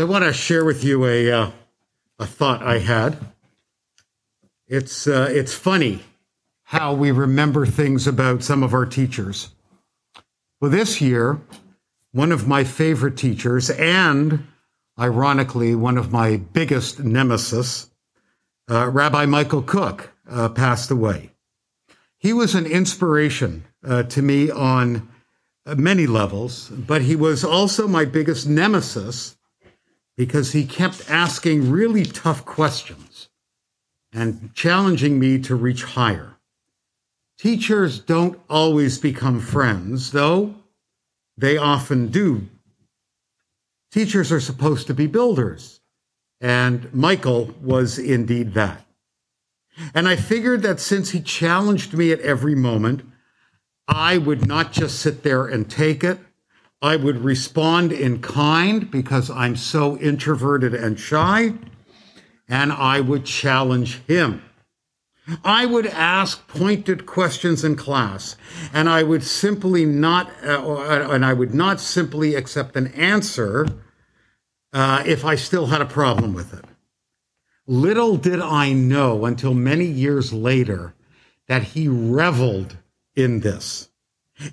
I want to share with you a uh, a thought I had. It's uh, it's funny how we remember things about some of our teachers. Well, this year, one of my favorite teachers, and ironically, one of my biggest nemesis, uh, Rabbi Michael Cook, uh, passed away. He was an inspiration uh, to me on many levels, but he was also my biggest nemesis because he kept asking really tough questions and challenging me to reach higher. Teachers don't always become friends, though they often do. Teachers are supposed to be builders, and Michael was indeed that. And I figured that since he challenged me at every moment, I would not just sit there and take it, I would respond in kind because I'm so introverted and shy, and I would challenge him. I would ask pointed questions in class, and I would simply not, uh, and I would not simply accept an answer uh, if I still had a problem with it. Little did I know until many years later that he reveled in this.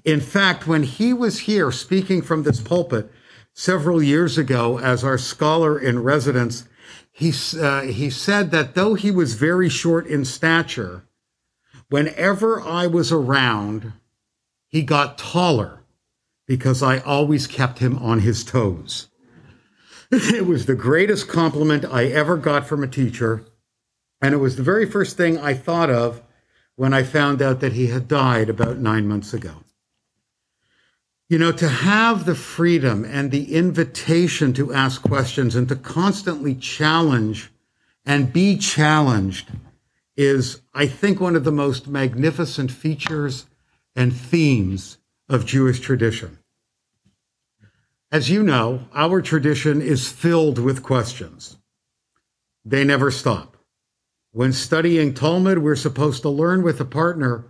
In fact, when he was here speaking from this pulpit several years ago as our scholar in residence, he, uh, he said that though he was very short in stature, whenever I was around, he got taller because I always kept him on his toes. it was the greatest compliment I ever got from a teacher. And it was the very first thing I thought of when I found out that he had died about nine months ago. You know, to have the freedom and the invitation to ask questions and to constantly challenge and be challenged is, I think, one of the most magnificent features and themes of Jewish tradition. As you know, our tradition is filled with questions. They never stop. When studying Talmud, we're supposed to learn with a partner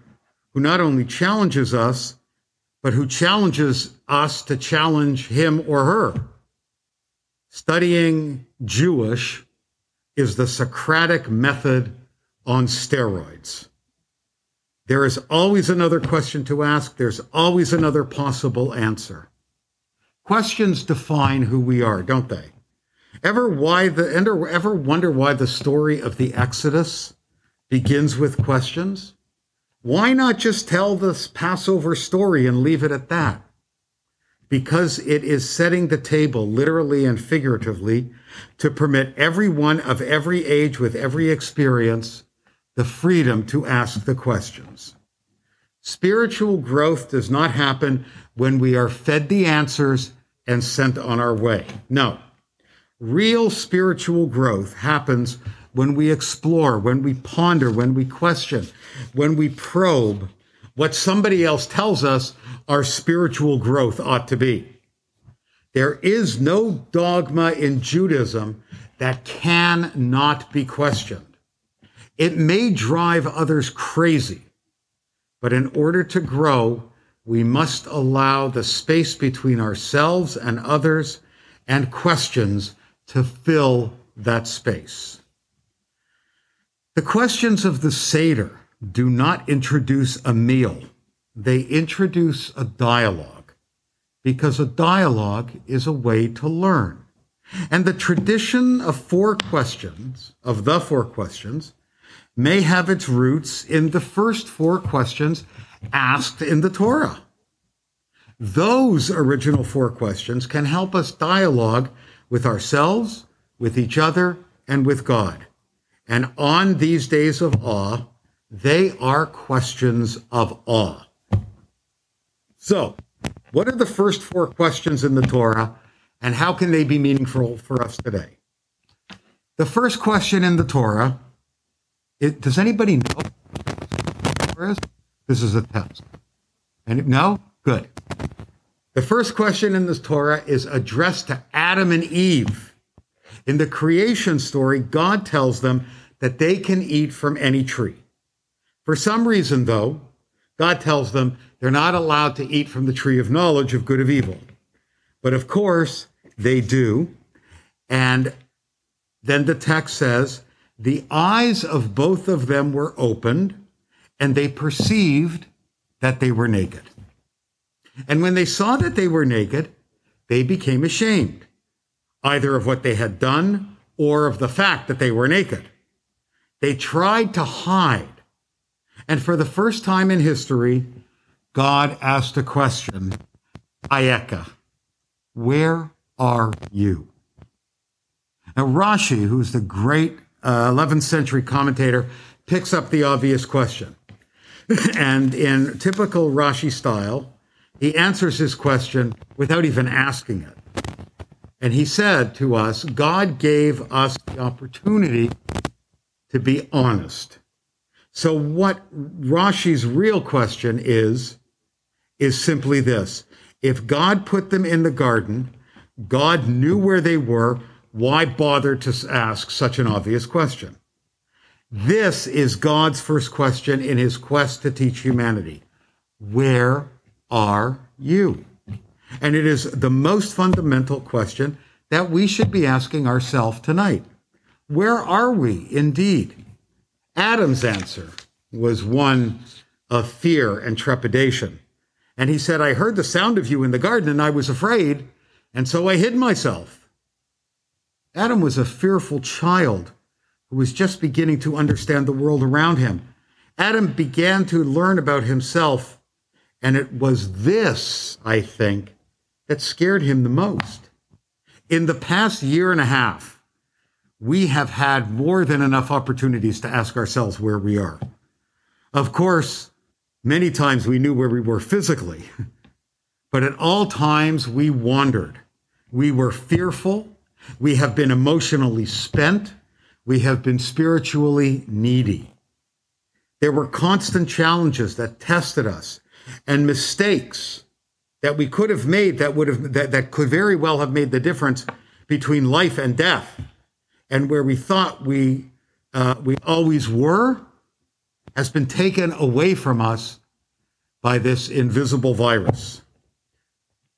who not only challenges us, but who challenges us to challenge him or her. Studying Jewish is the Socratic method on steroids. There is always another question to ask. There's always another possible answer. Questions define who we are, don't they? Ever why the ever wonder why the story of the Exodus begins with questions? Why not just tell this Passover story and leave it at that? Because it is setting the table, literally and figuratively, to permit everyone of every age with every experience the freedom to ask the questions. Spiritual growth does not happen when we are fed the answers and sent on our way. No. Real spiritual growth happens when we explore, when we ponder, when we question, when we probe what somebody else tells us our spiritual growth ought to be. There is no dogma in Judaism that cannot be questioned. It may drive others crazy, but in order to grow, we must allow the space between ourselves and others and questions to fill that space. The questions of the Seder do not introduce a meal, they introduce a dialogue, because a dialogue is a way to learn. And the tradition of four questions, of the four questions, may have its roots in the first four questions asked in the Torah. Those original four questions can help us dialogue with ourselves, with each other, and with God. And on these days of awe, they are questions of awe. So, what are the first four questions in the Torah, and how can they be meaningful for us today? The first question in the Torah does anybody know is? This is a test. And no? Good. The first question in this Torah is addressed to Adam and Eve. In the creation story, God tells them that they can eat from any tree. For some reason, though, God tells them they're not allowed to eat from the tree of knowledge of good of evil. But of course, they do. And then the text says, the eyes of both of them were opened, and they perceived that they were naked. And when they saw that they were naked, they became ashamed, either of what they had done or of the fact that they were naked. They tried to hide. And for the first time in history, God asked a question Ayeka, where are you? Now, Rashi, who's the great uh, 11th century commentator, picks up the obvious question. and in typical Rashi style, he answers his question without even asking it. And he said to us, God gave us the opportunity to be honest. So, what Rashi's real question is, is simply this if God put them in the garden, God knew where they were, why bother to ask such an obvious question? This is God's first question in his quest to teach humanity Where are you? And it is the most fundamental question that we should be asking ourselves tonight. Where are we indeed? Adam's answer was one of fear and trepidation. And he said, I heard the sound of you in the garden and I was afraid, and so I hid myself. Adam was a fearful child who was just beginning to understand the world around him. Adam began to learn about himself, and it was this, I think, that scared him the most. In the past year and a half, we have had more than enough opportunities to ask ourselves where we are. Of course, many times we knew where we were physically, but at all times we wandered. We were fearful. We have been emotionally spent. We have been spiritually needy. There were constant challenges that tested us and mistakes that we could have made that would have that, that could very well have made the difference between life and death. And where we thought we uh, we always were has been taken away from us by this invisible virus.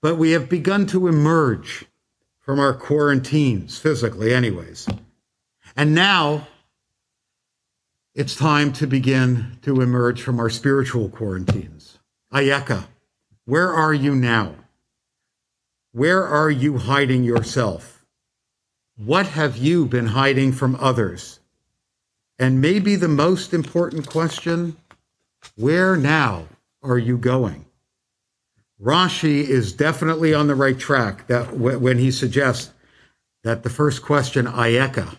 But we have begun to emerge from our quarantines physically anyways. And now it's time to begin to emerge from our spiritual quarantines. Ayeka where are you now? Where are you hiding yourself? What have you been hiding from others? And maybe the most important question where now are you going? Rashi is definitely on the right track that when he suggests that the first question, Ayeka,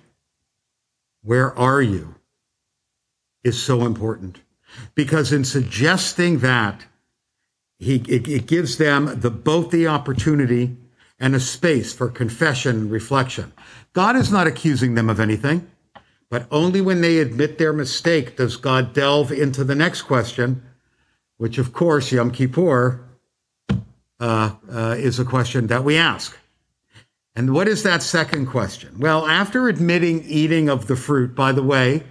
where are you, is so important. Because in suggesting that, he, it, it gives them the, both the opportunity and a space for confession and reflection. God is not accusing them of anything, but only when they admit their mistake does God delve into the next question, which, of course, Yom Kippur uh, uh, is a question that we ask. And what is that second question? Well, after admitting eating of the fruit, by the way,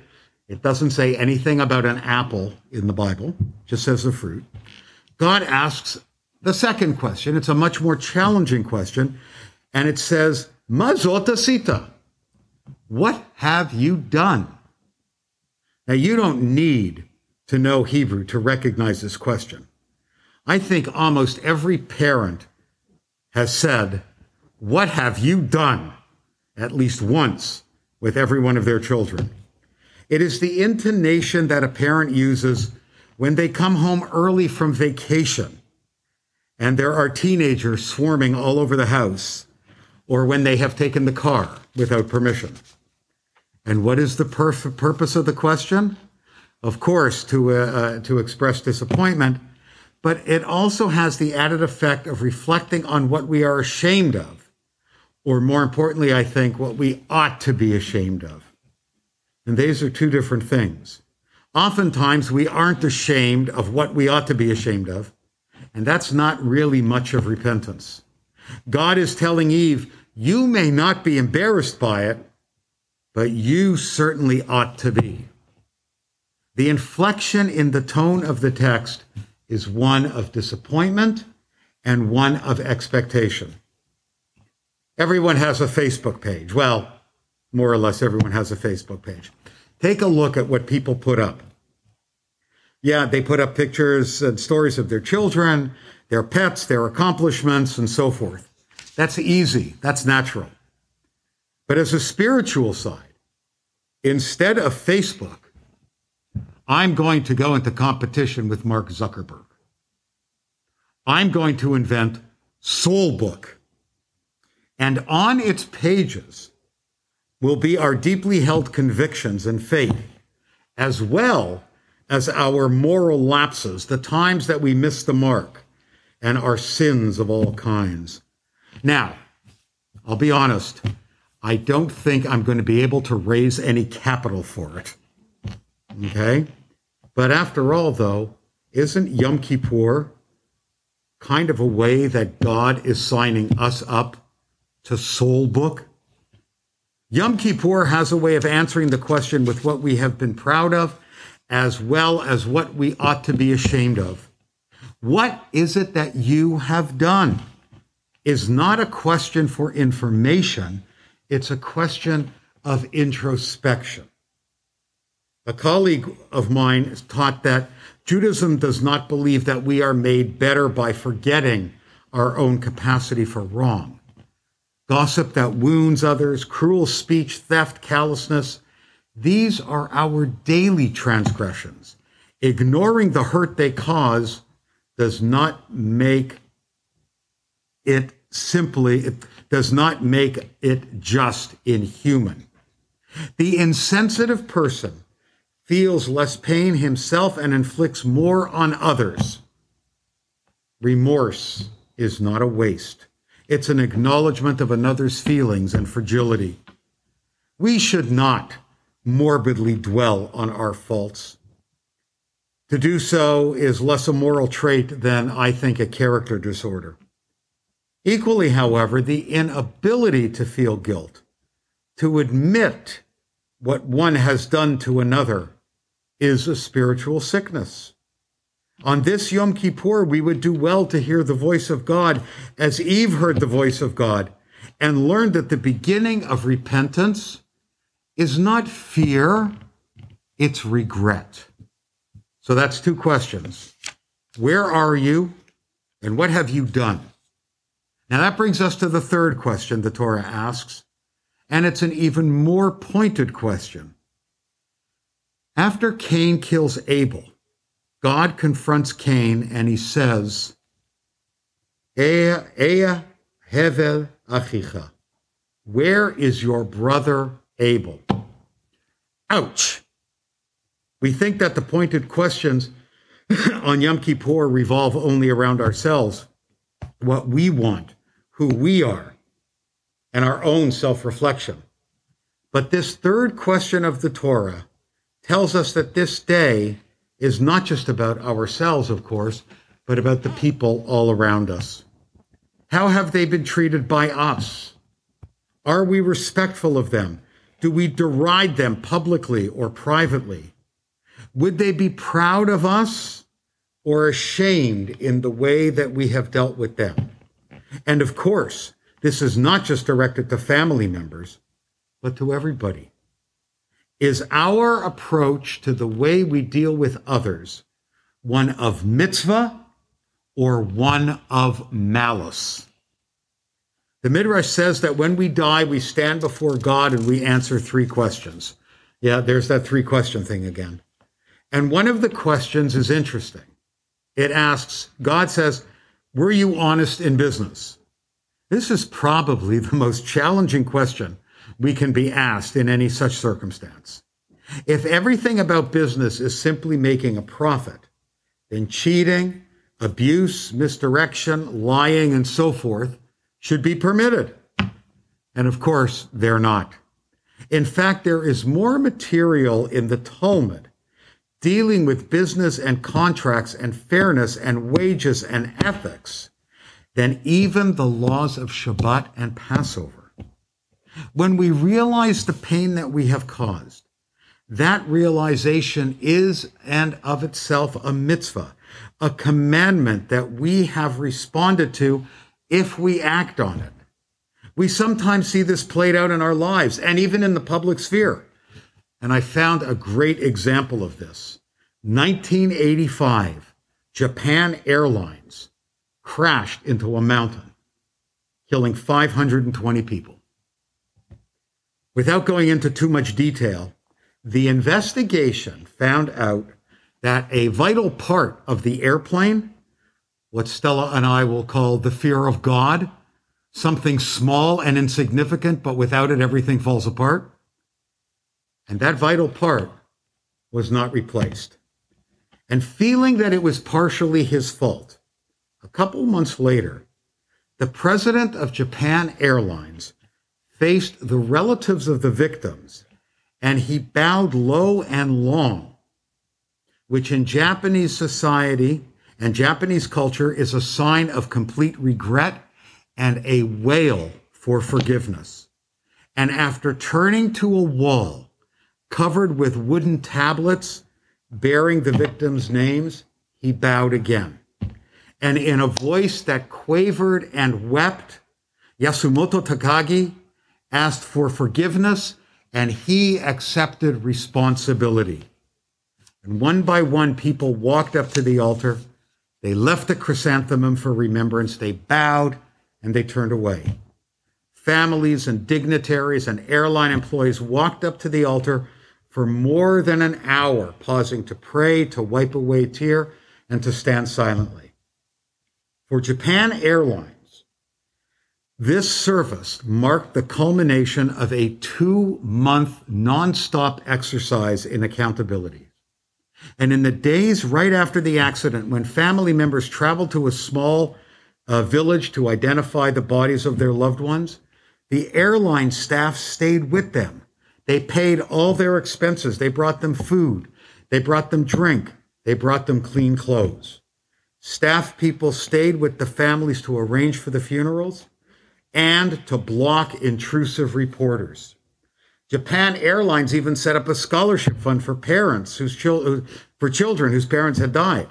it doesn't say anything about an apple in the Bible, just says the fruit. God asks the second question. It's a much more challenging question. And it says, Mazota sita. What have you done? Now, you don't need to know Hebrew to recognize this question. I think almost every parent has said, What have you done? at least once with every one of their children. It is the intonation that a parent uses when they come home early from vacation and there are teenagers swarming all over the house, or when they have taken the car without permission. And what is the perf- purpose of the question? Of course, to, uh, uh, to express disappointment, but it also has the added effect of reflecting on what we are ashamed of, or more importantly, I think, what we ought to be ashamed of. And these are two different things. Oftentimes, we aren't ashamed of what we ought to be ashamed of, and that's not really much of repentance. God is telling Eve, You may not be embarrassed by it, but you certainly ought to be. The inflection in the tone of the text is one of disappointment and one of expectation. Everyone has a Facebook page. Well, more or less everyone has a Facebook page. Take a look at what people put up. Yeah, they put up pictures and stories of their children, their pets, their accomplishments, and so forth. That's easy. That's natural. But as a spiritual side, instead of Facebook, I'm going to go into competition with Mark Zuckerberg. I'm going to invent Soulbook. And on its pages will be our deeply held convictions and faith, as well as our moral lapses, the times that we miss the mark, and our sins of all kinds. Now, I'll be honest, I don't think I'm going to be able to raise any capital for it. Okay? But after all, though, isn't Yom Kippur kind of a way that God is signing us up to soul book? Yom Kippur has a way of answering the question with what we have been proud of as well as what we ought to be ashamed of. What is it that you have done? Is not a question for information, it's a question of introspection. A colleague of mine taught that Judaism does not believe that we are made better by forgetting our own capacity for wrong. Gossip that wounds others, cruel speech, theft, callousness, these are our daily transgressions. Ignoring the hurt they cause does not make it simply, it does not make it just inhuman. The insensitive person feels less pain himself and inflicts more on others. Remorse is not a waste. It's an acknowledgement of another's feelings and fragility. We should not morbidly dwell on our faults. To do so is less a moral trait than, I think, a character disorder. Equally, however, the inability to feel guilt, to admit what one has done to another, is a spiritual sickness. On this Yom Kippur, we would do well to hear the voice of God as Eve heard the voice of God and learned that the beginning of repentance is not fear, it's regret. So that's two questions. Where are you and what have you done? Now that brings us to the third question the Torah asks, and it's an even more pointed question. After Cain kills Abel, God confronts Cain and he says, Ea, Hevel Achicha. Where is your brother Abel? Ouch. We think that the pointed questions on Yom Kippur revolve only around ourselves, what we want, who we are, and our own self reflection. But this third question of the Torah tells us that this day is not just about ourselves, of course, but about the people all around us. How have they been treated by us? Are we respectful of them? Do we deride them publicly or privately? Would they be proud of us or ashamed in the way that we have dealt with them? And of course, this is not just directed to family members, but to everybody. Is our approach to the way we deal with others one of mitzvah or one of malice? The Midrash says that when we die, we stand before God and we answer three questions. Yeah, there's that three question thing again. And one of the questions is interesting. It asks, God says, Were you honest in business? This is probably the most challenging question we can be asked in any such circumstance. If everything about business is simply making a profit, then cheating, abuse, misdirection, lying, and so forth should be permitted. And of course, they're not. In fact, there is more material in the Talmud dealing with business and contracts and fairness and wages and ethics than even the laws of Shabbat and Passover. When we realize the pain that we have caused, that realization is and of itself a mitzvah, a commandment that we have responded to if we act on it. We sometimes see this played out in our lives and even in the public sphere. And I found a great example of this. 1985, Japan Airlines crashed into a mountain, killing 520 people. Without going into too much detail, the investigation found out that a vital part of the airplane, what Stella and I will call the fear of God, something small and insignificant, but without it, everything falls apart. And that vital part was not replaced. And feeling that it was partially his fault, a couple months later, the president of Japan Airlines faced the relatives of the victims and he bowed low and long, which in Japanese society and Japanese culture is a sign of complete regret and a wail for forgiveness. And after turning to a wall covered with wooden tablets bearing the victims' names, he bowed again. And in a voice that quavered and wept, Yasumoto Takagi asked for forgiveness and he accepted responsibility. And one by one, people walked up to the altar. They left the chrysanthemum for remembrance. They bowed and they turned away. Families and dignitaries and airline employees walked up to the altar for more than an hour, pausing to pray, to wipe away tear, and to stand silently. For Japan Airlines, this service marked the culmination of a two month nonstop exercise in accountability. And in the days right after the accident, when family members traveled to a small uh, village to identify the bodies of their loved ones, the airline staff stayed with them. They paid all their expenses. They brought them food. They brought them drink. They brought them clean clothes. Staff people stayed with the families to arrange for the funerals and to block intrusive reporters. Japan Airlines even set up a scholarship fund for parents whose chil- uh, for children whose parents had died.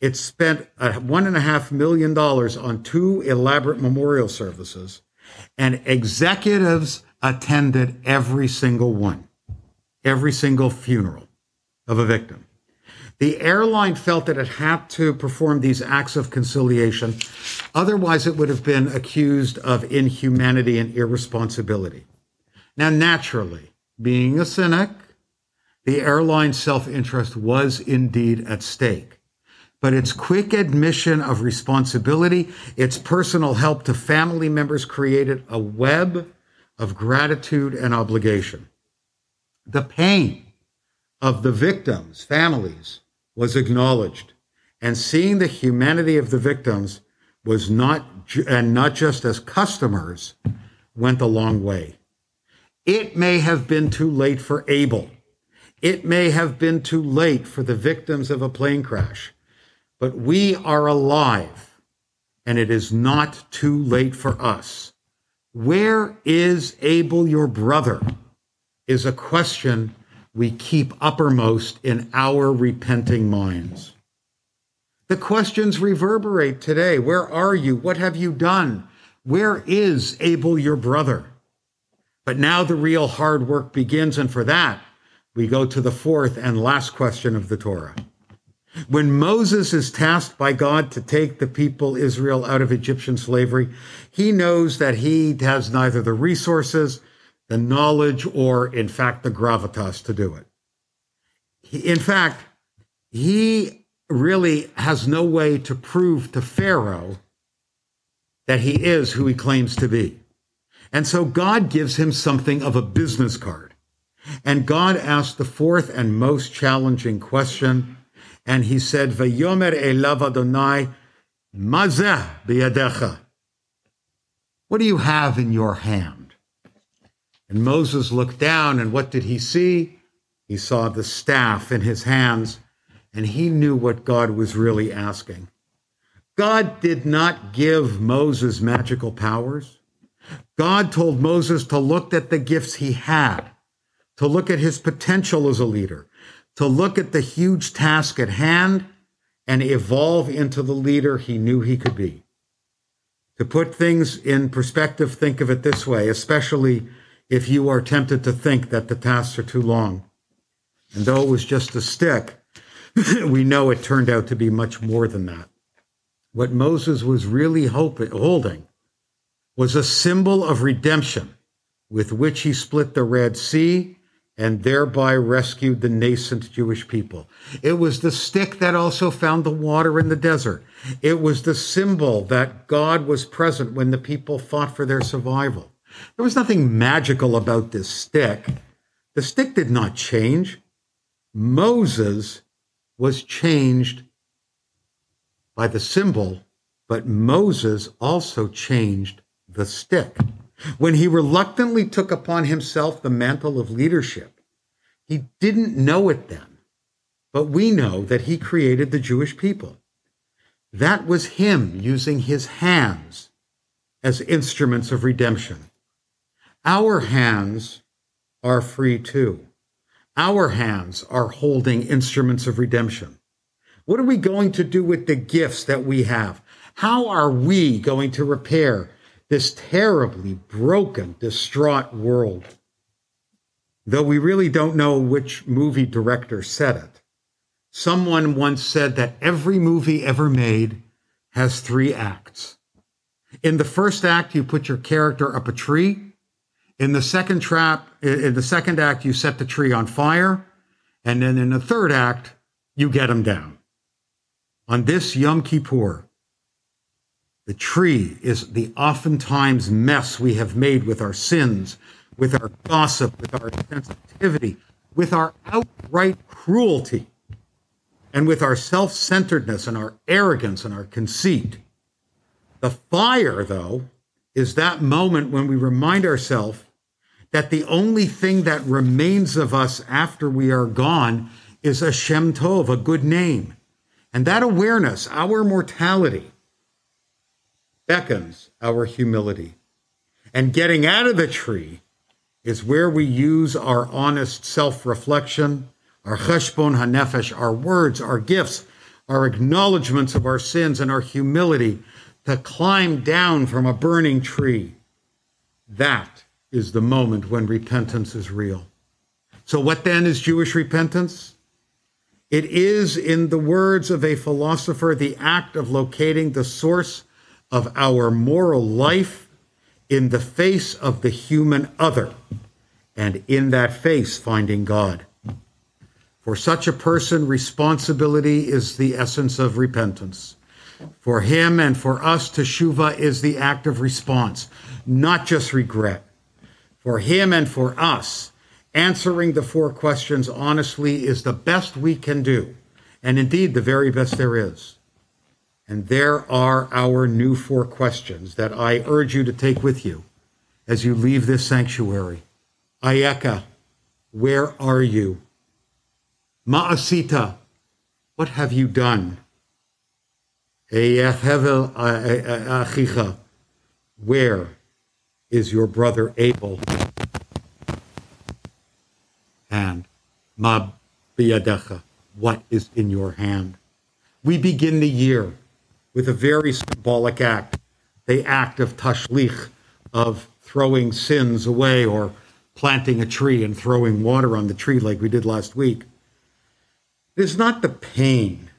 It spent uh, one and a half million dollars on two elaborate memorial services, and executives attended every single one, every single funeral of a victim. The airline felt that it had to perform these acts of conciliation. Otherwise, it would have been accused of inhumanity and irresponsibility. Now, naturally, being a cynic, the airline's self interest was indeed at stake. But its quick admission of responsibility, its personal help to family members created a web of gratitude and obligation. The pain of the victims' families was acknowledged, and seeing the humanity of the victims was not and not just as customers went a long way. It may have been too late for Abel. It may have been too late for the victims of a plane crash, but we are alive, and it is not too late for us. Where is Abel, your brother? Is a question we keep uppermost in our repenting minds. The questions reverberate today. Where are you? What have you done? Where is Abel, your brother? But now the real hard work begins, and for that, we go to the fourth and last question of the Torah. When Moses is tasked by God to take the people Israel out of Egyptian slavery, he knows that he has neither the resources the knowledge or, in fact, the gravitas to do it. In fact, he really has no way to prove to Pharaoh that he is who he claims to be. And so God gives him something of a business card. And God asked the fourth and most challenging question. And he said, Vayomer elav Adonai, mazeh biyadecha. What do you have in your hand? And Moses looked down, and what did he see? He saw the staff in his hands, and he knew what God was really asking. God did not give Moses magical powers. God told Moses to look at the gifts he had, to look at his potential as a leader, to look at the huge task at hand and evolve into the leader he knew he could be. To put things in perspective, think of it this way, especially if you are tempted to think that the tasks are too long. And though it was just a stick, we know it turned out to be much more than that. What Moses was really hoping, holding was a symbol of redemption with which he split the Red Sea and thereby rescued the nascent Jewish people. It was the stick that also found the water in the desert. It was the symbol that God was present when the people fought for their survival. There was nothing magical about this stick. The stick did not change. Moses was changed by the symbol, but Moses also changed the stick. When he reluctantly took upon himself the mantle of leadership, he didn't know it then, but we know that he created the Jewish people. That was him using his hands as instruments of redemption. Our hands are free too. Our hands are holding instruments of redemption. What are we going to do with the gifts that we have? How are we going to repair this terribly broken, distraught world. Though we really don't know which movie director said it, someone once said that every movie ever made has three acts. In the first act, you put your character up a tree. In the second trap, in the second act, you set the tree on fire. And then in the third act, you get him down. On this Yom Kippur, the tree is the oftentimes mess we have made with our sins, with our gossip, with our sensitivity, with our outright cruelty, and with our self centeredness and our arrogance and our conceit. The fire, though, is that moment when we remind ourselves that the only thing that remains of us after we are gone is a Shem Tov, a good name. And that awareness, our mortality, beckons our humility. And getting out of the tree is where we use our honest self reflection, our cheshbon hanefesh, our words, our gifts, our acknowledgments of our sins, and our humility to climb down from a burning tree. That is the moment when repentance is real. So, what then is Jewish repentance? It is, in the words of a philosopher, the act of locating the source of our moral life in the face of the human other, and in that face finding God. For such a person, responsibility is the essence of repentance. For him and for us, teshuva is the act of response, not just regret. For him and for us, answering the four questions honestly is the best we can do, and indeed the very best there is. And there are our new four questions that I urge you to take with you as you leave this sanctuary. Ayeka, where are you? Ma'asita, what have you done? Eyethevel achicha, where is your brother Abel? And ma biyadecha, what is in your hand? We begin the year with a very symbolic act, the act of tashlich, of throwing sins away or planting a tree and throwing water on the tree like we did last week. It is not the pain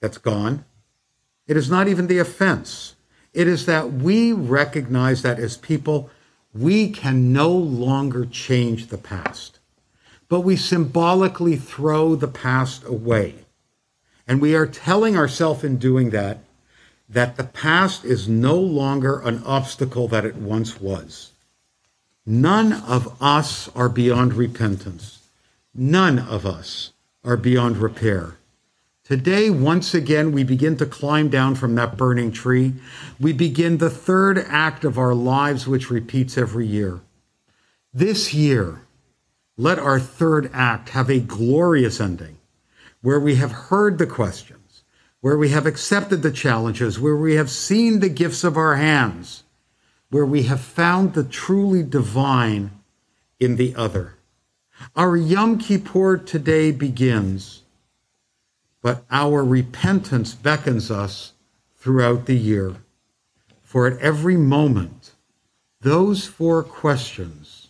that's gone. It is not even the offense. It is that we recognize that as people, we can no longer change the past, but we symbolically throw the past away. And we are telling ourselves in doing that that the past is no longer an obstacle that it once was. None of us are beyond repentance. None of us are beyond repair. Today, once again, we begin to climb down from that burning tree. We begin the third act of our lives, which repeats every year. This year, let our third act have a glorious ending where we have heard the questions, where we have accepted the challenges, where we have seen the gifts of our hands, where we have found the truly divine in the other. Our Yom Kippur today begins, but our repentance beckons us throughout the year. For at every moment, those four questions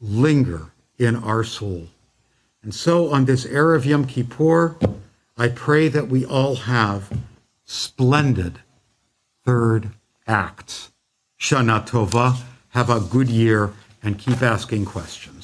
linger in our soul. And so on this erev of Yom Kippur, I pray that we all have splendid third acts. Shana Tova, have a good year, and keep asking questions.